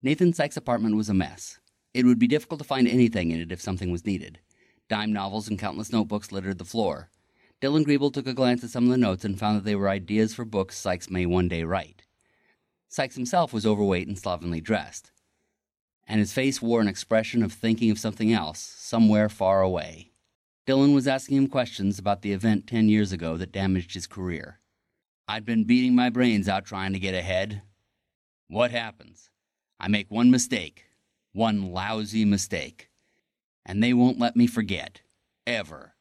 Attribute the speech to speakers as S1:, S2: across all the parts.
S1: Nathan Sykes' apartment was a mess. It would be difficult to find anything in it if something was needed. Dime novels and countless notebooks littered the floor. Dylan Griebel took a glance at some of the notes and found that they were ideas for books Sykes may one day write. Sykes himself was overweight and slovenly dressed, and his face wore an expression of thinking of something else, somewhere far away. Dylan was asking him questions about the event ten years ago that damaged his career. I'd been beating my brains out trying to get ahead. What happens? I make one mistake, one lousy mistake, and they won't let me forget. Ever.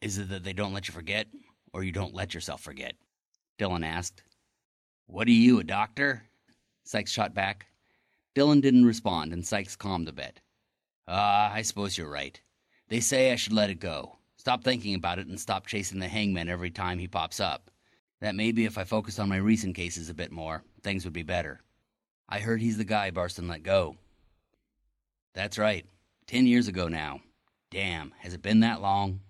S1: Is it that they don't let you forget, or you don't let yourself forget? Dylan asked. What are you, a doctor? Sykes shot back. Dylan didn't respond, and Sykes calmed a bit. Ah, I suppose you're right. They say I should let it go. Stop thinking about it and stop chasing the hangman every time he pops up. That maybe if I focused on my recent cases a bit more, things would be better. I heard he's the guy Barston let go. That's right. Ten years ago now. Damn, has it been that long?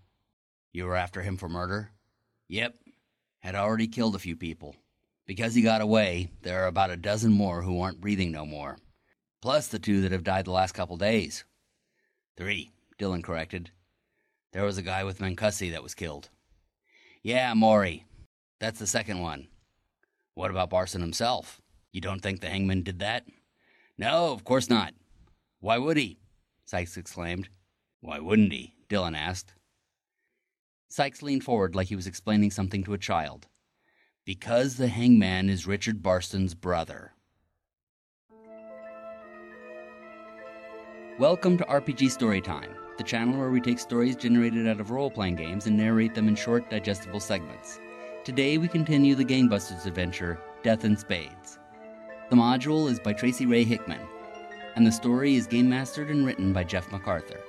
S1: You were after him for murder? Yep. Had already killed a few people. Because he got away, there are about a dozen more who aren't breathing no more. Plus the two that have died the last couple days. Three, Dylan corrected. There was a guy with Mancusi that was killed. Yeah, Maury. That's the second one. What about Barston himself? You don't think the hangman did that? No, of course not. Why would he? Sykes exclaimed. Why wouldn't he? Dylan asked. Sykes leaned forward like he was explaining something to a child. Because the hangman is Richard Barston's brother. Welcome to RPG Storytime, the channel where we take stories generated out of role playing games and narrate them in short, digestible segments. Today we continue the Gangbusters adventure, Death in Spades. The module is by Tracy Raye Hickman, and the story is game mastered and written by Jeff MacArthur.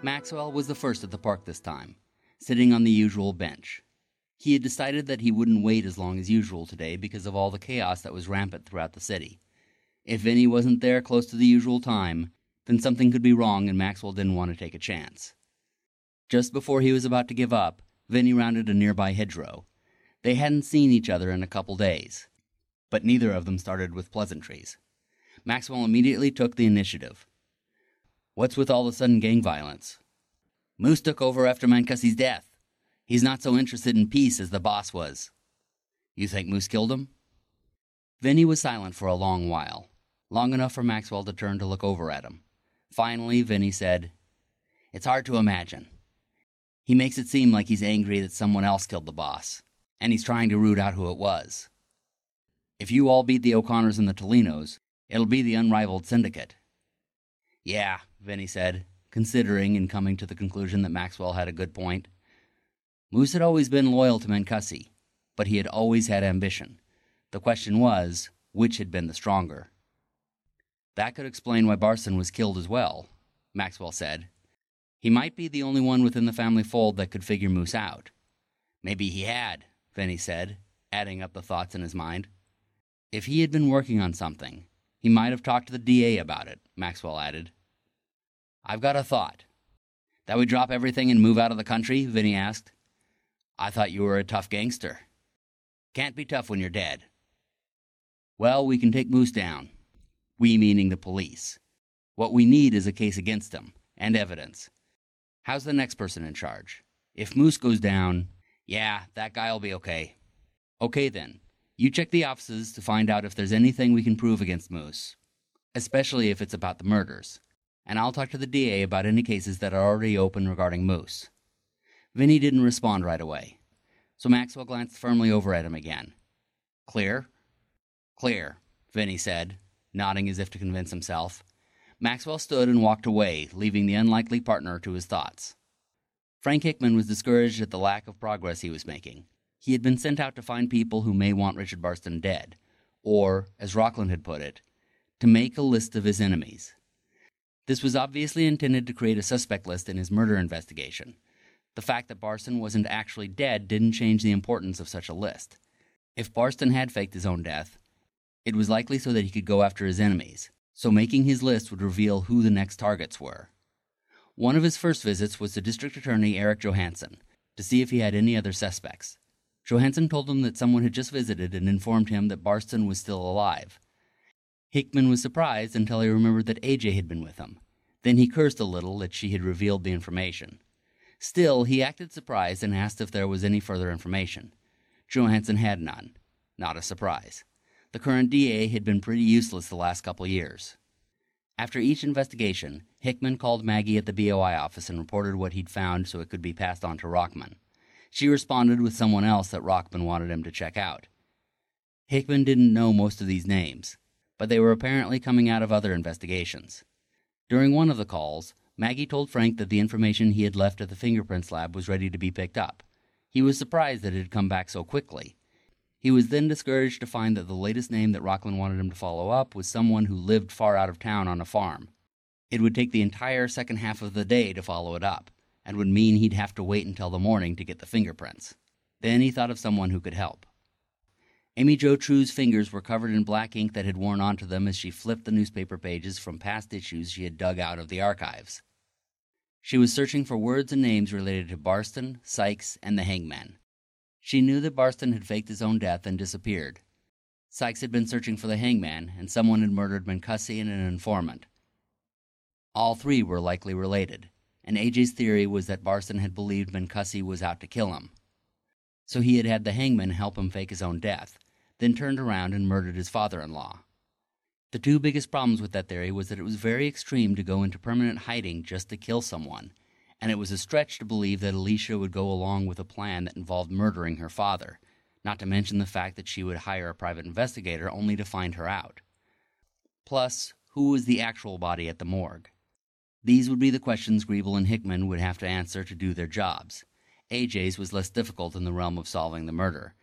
S1: Maxwell was the first at the park this time, sitting on the usual bench. He had decided that he wouldn't wait as long as usual today because of all the chaos that was rampant throughout the city. If Vinny wasn't there close to the usual time, then something could be wrong and Maxwell didn't want to take a chance. Just before he was about to give up, Vinny rounded a nearby hedgerow. They hadn't seen each other in a couple days, but neither of them started with pleasantries. Maxwell immediately took the initiative. What's with all the sudden gang violence? Moose took over after Mancusi's death. He's not so interested in peace as the boss was. You think Moose killed him? Vinny was silent for a long while, long enough for Maxwell to turn to look over at him. Finally, Vinny said, It's hard to imagine. He makes it seem like he's angry that someone else killed the boss, and he's trying to root out who it was. If you all beat the O'Connors and the Tolinos, it'll be the unrivaled syndicate. Yeah, Vinny said, considering and coming to the conclusion that Maxwell had a good point. Moose had always been loyal to Mancusi, but he had always had ambition. The question was, which had been the stronger? That could explain why Barston was killed as well, Maxwell said. He might be the only one within the family fold that could figure Moose out. Maybe he had, Vinny said, adding up the thoughts in his mind. If he had been working on something, he might have talked to the DA about it, Maxwell added. I've got a thought. That we drop everything and move out of the country? Vinny asked. I thought you were a tough gangster. Can't be tough when you're dead. Well, we can take Moose down. We meaning the police. What we need is a case against him, and evidence. How's the next person in charge? If Moose goes down, yeah, that guy'll be okay. Okay then. You check the offices to find out if there's anything we can prove against Moose, especially if it's about the murders and I'll talk to the DA about any cases that are already open regarding Moose. Vinny didn't respond right away, so Maxwell glanced firmly over at him again. Clear? Clear, Vinny said, nodding as if to convince himself. Maxwell stood and walked away, leaving the unlikely partner to his thoughts. Frank Hickman was discouraged at the lack of progress he was making. He had been sent out to find people who may want Richard Barston dead, or, as Rockland had put it, to make a list of his enemies. This was obviously intended to create a suspect list in his murder investigation. The fact that Barston wasn't actually dead didn't change the importance of such a list. If Barston had faked his own death, it was likely so that he could go after his enemies, so making his list would reveal who the next targets were. One of his first visits was to District Attorney Eric Johansson to see if he had any other suspects. Johansson told him that someone had just visited and informed him that Barston was still alive. Hickman was surprised until he remembered that AJ had been with him. Then he cursed a little that she had revealed the information. Still, he acted surprised and asked if there was any further information. Johansson had none. Not a surprise. The current DA had been pretty useless the last couple years. After each investigation, Hickman called Maggie at the BOI office and reported what he'd found so it could be passed on to Rockland. She responded with someone else that Rockland wanted him to check out. Hickman didn't know most of these names, but they were apparently coming out of other investigations. During one of the calls, Maggie told Frank that the information he had left at the fingerprints lab was ready to be picked up. He was surprised that it had come back so quickly. He was then discouraged to find that the latest name that Rockland wanted him to follow up was someone who lived far out of town on a farm. It would take the entire second half of the day to follow it up, and would mean he'd have to wait until the morning to get the fingerprints. Then he thought of someone who could help. Amy Jo True's fingers were covered in black ink that had worn onto them as she flipped the newspaper pages from past issues she had dug out of the archives. She was searching for words and names related to Barston, Sykes, and the hangman. She knew that Barston had faked his own death and disappeared. Sykes had been searching for the hangman, and someone had murdered Minkowski and an informant. All three were likely related, and AJ's theory was that Barston had believed Minkowski was out to kill him. So he had had the hangman help him fake his own death, then turned around and murdered his father in law. The two biggest problems with that theory was that it was very extreme to go into permanent hiding just to kill someone, and it was a stretch to believe that Alicia would go along with a plan that involved murdering her father, not to mention the fact that she would hire a private investigator only to find her out. Plus, who was the actual body at the morgue? These would be the questions Griebel and Hickman would have to answer to do their jobs. AJ's was less difficult in the realm of solving the murder,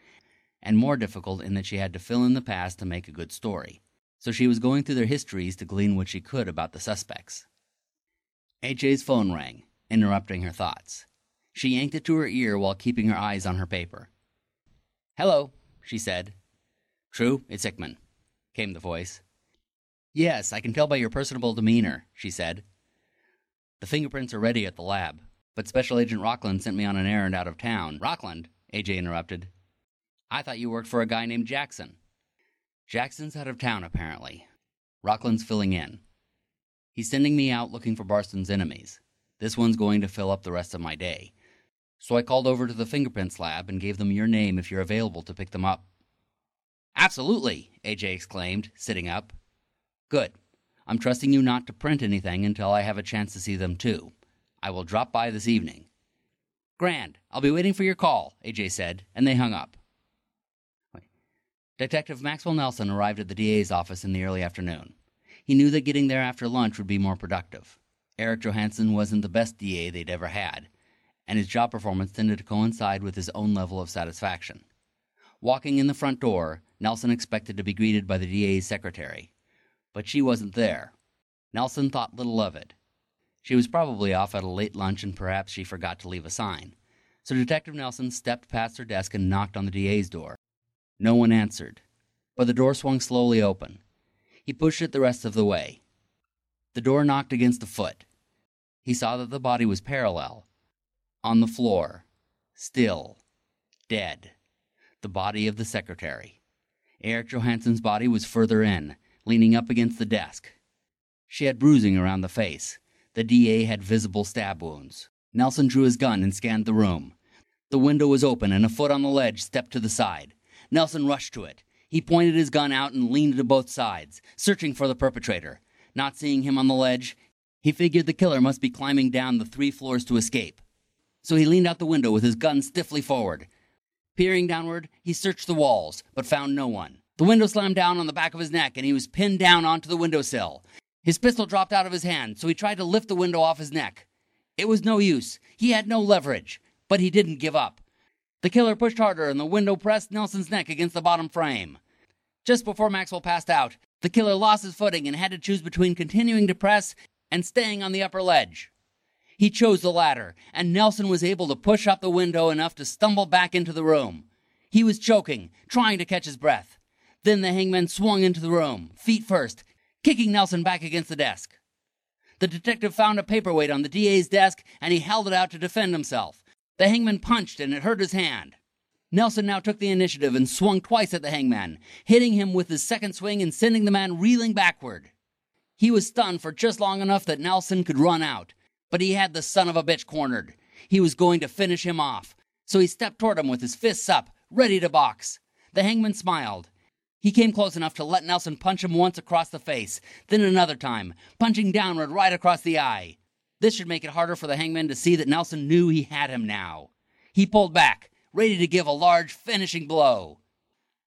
S1: and more difficult in that she had to fill in the past to make a good story so she was going through their histories to glean what she could about the suspects. AJ's phone rang, interrupting her thoughts. She yanked it to her ear while keeping her eyes on her paper. Hello, she said. True, it's Hickman, came the voice. Yes, I can tell by your personable demeanor, she said. The fingerprints are ready at the lab, but Special Agent Rockland sent me on an errand out of town. Rockland? AJ interrupted. I thought you worked for a guy named Jackson. Jackson's out of town, apparently. Rockland's filling in. He's sending me out looking for Barston's enemies. This one's going to fill up the rest of my day. So I called over to the fingerprints lab and gave them your name if you're available to pick them up. Absolutely, AJ exclaimed, sitting up. Good. I'm trusting you not to print anything until I have a chance to see them too. I will drop by this evening. Grand. I'll be waiting for your call, AJ said, and they hung up. Detective Maxwell Nelson arrived at the DA's office in the early afternoon. He knew that getting there after lunch would be more productive. Eric Johansson wasn't the best DA they'd ever had, and his job performance tended to coincide with his own level of satisfaction. Walking in the front door, Nelson expected to be greeted by the DA's secretary. But she wasn't there. Nelson thought little of it. She was probably off at a late lunch and perhaps she forgot to leave a sign. So Detective Nelson stepped past her desk and knocked on the DA's door. No one answered, but the door swung slowly open. He pushed it the rest of the way. The door knocked against a foot. He saw that the body was parallel, on the floor, still, dead. The body of the secretary. Eric Johansson's body was further in, leaning up against the desk. She had bruising around the face. The DA had visible stab wounds. Nelson drew his gun and scanned the room. The window was open, and a foot on the ledge stepped to the side. Nelson rushed to it. He pointed his gun out and leaned to both sides, searching for the perpetrator. Not seeing him on the ledge, he figured the killer must be climbing down the three floors to escape. So he leaned out the window with his gun stiffly forward. Peering downward, he searched the walls, but found no one. The window slammed down on the back of his neck, and he was pinned down onto the windowsill. His pistol dropped out of his hand, so he tried to lift the window off his neck. It was no use. He had no leverage, but he didn't give up. The killer pushed harder and the window pressed Nelson's neck against the bottom frame. Just before Maxwell passed out, the killer lost his footing and had to choose between continuing to press and staying on the upper ledge. He chose the latter, and Nelson was able to push up the window enough to stumble back into the room. He was choking, trying to catch his breath. Then the hangman swung into the room, feet first, kicking Nelson back against the desk. The detective found a paperweight on the DA's desk and he held it out to defend himself. The hangman punched and it hurt his hand. Nelson now took the initiative and swung twice at the hangman, hitting him with his second swing and sending the man reeling backward. He was stunned for just long enough that Nelson could run out, but he had the son of a bitch cornered. He was going to finish him off, so he stepped toward him with his fists up, ready to box. The hangman smiled. He came close enough to let Nelson punch him once across the face, then another time, punching downward right across the eye. This should make it harder for the hangman to see that Nelson knew he had him now. He pulled back, ready to give a large finishing blow.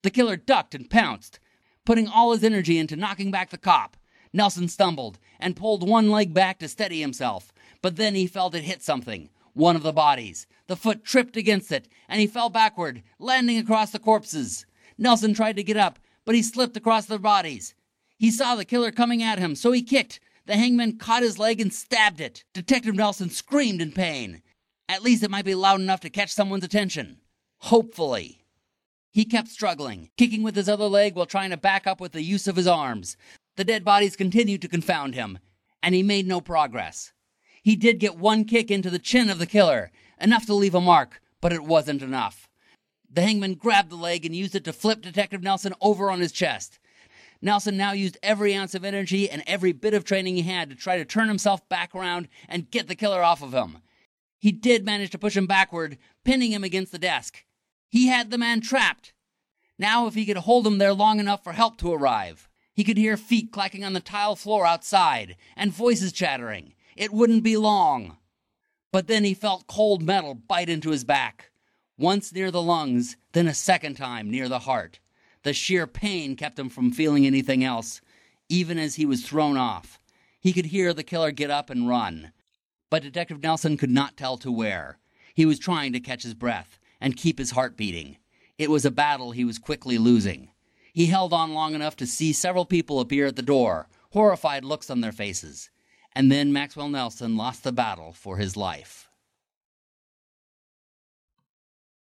S1: The killer ducked and pounced, putting all his energy into knocking back the cop. Nelson stumbled and pulled one leg back to steady himself, but then he felt it hit something, one of the bodies. The foot tripped against it, and he fell backward, landing across the corpses. Nelson tried to get up, but he slipped across the bodies. He saw the killer coming at him, so he kicked. The hangman caught his leg and stabbed it. Detective Nelson screamed in pain. At least it might be loud enough to catch someone's attention. Hopefully. He kept struggling, kicking with his other leg while trying to back up with the use of his arms. The dead bodies continued to confound him, and he made no progress. He did get one kick into the chin of the killer, enough to leave a mark, but it wasn't enough. The hangman grabbed the leg and used it to flip Detective Nelson over on his chest. Nelson now used every ounce of energy and every bit of training he had to try to turn himself back around and get the killer off of him. He did manage to push him backward, pinning him against the desk. He had the man trapped. Now, if he could hold him there long enough for help to arrive, he could hear feet clacking on the tile floor outside and voices chattering. It wouldn't be long. But then he felt cold metal bite into his back. Once near the lungs, then a second time near the heart. The sheer pain kept him from feeling anything else, even as he was thrown off. He could hear the killer get up and run, but Detective Nelson could not tell to where. He was trying to catch his breath and keep his heart beating. It was a battle he was quickly losing. He held on long enough to see several people appear at the door, horrified looks on their faces. And then Maxwell Nelson lost the battle for his life.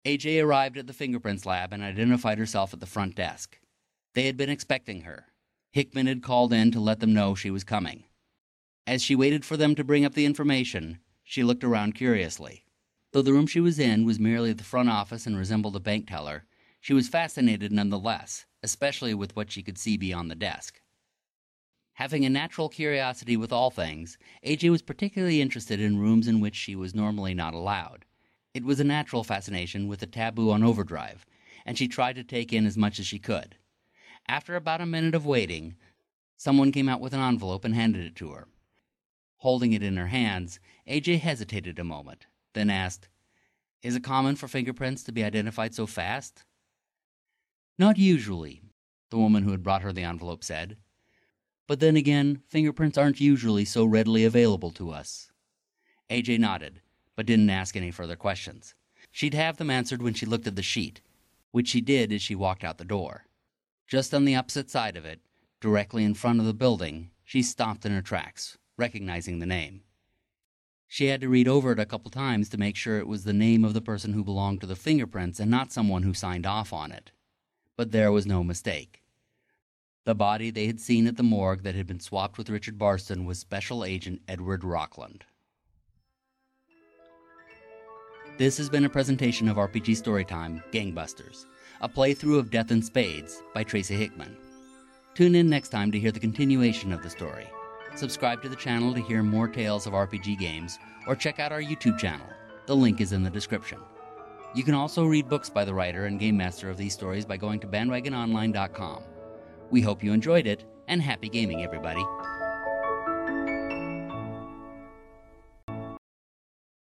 S1: AJ arrived at the fingerprints lab and identified herself at the front desk. They had been expecting her. Hickman had called in to let them know she was coming. As she waited for them to bring up the information, she looked around curiously. Though the room she was in was merely the front office and resembled a bank teller, she was fascinated nonetheless, especially with what she could see beyond the desk. Having a natural curiosity with all things, AJ was particularly interested in rooms in which she was normally not allowed. It was a natural fascination with the taboo on overdrive, and she tried to take in as much as she could. After about a minute of waiting, someone came out with an envelope and handed it to her. Holding it in her hands, AJ hesitated a moment, then asked, Is it common for fingerprints to be identified so fast? Not usually, the woman who had brought her the envelope said. But then again, fingerprints aren't usually so readily available to us. AJ nodded, but didn't ask any further questions. She'd have them answered when she looked at the sheet, which she did as she walked out the door. Just on the opposite side of it, directly in front of the building, she stopped in her tracks, recognizing the name. She had to read over it a couple times to make sure it was the name of the person who belonged to the fingerprints and not someone who signed off on it. But there was no mistake. The body they had seen at the morgue that had been swapped with Richard Barston was Special Agent Edward Rockland. This has been a presentation of RPG Storytime Gangbusters, a playthrough of Death in Spades by Tracy Hickman. Tune in next time to hear the continuation of the story. Subscribe to the channel to hear more tales of RPG games, or check out our YouTube channel. The link is in the description. You can also read books by the writer and game master of these stories by going to bandwagononline.com. We hope you enjoyed it, and happy gaming, everybody.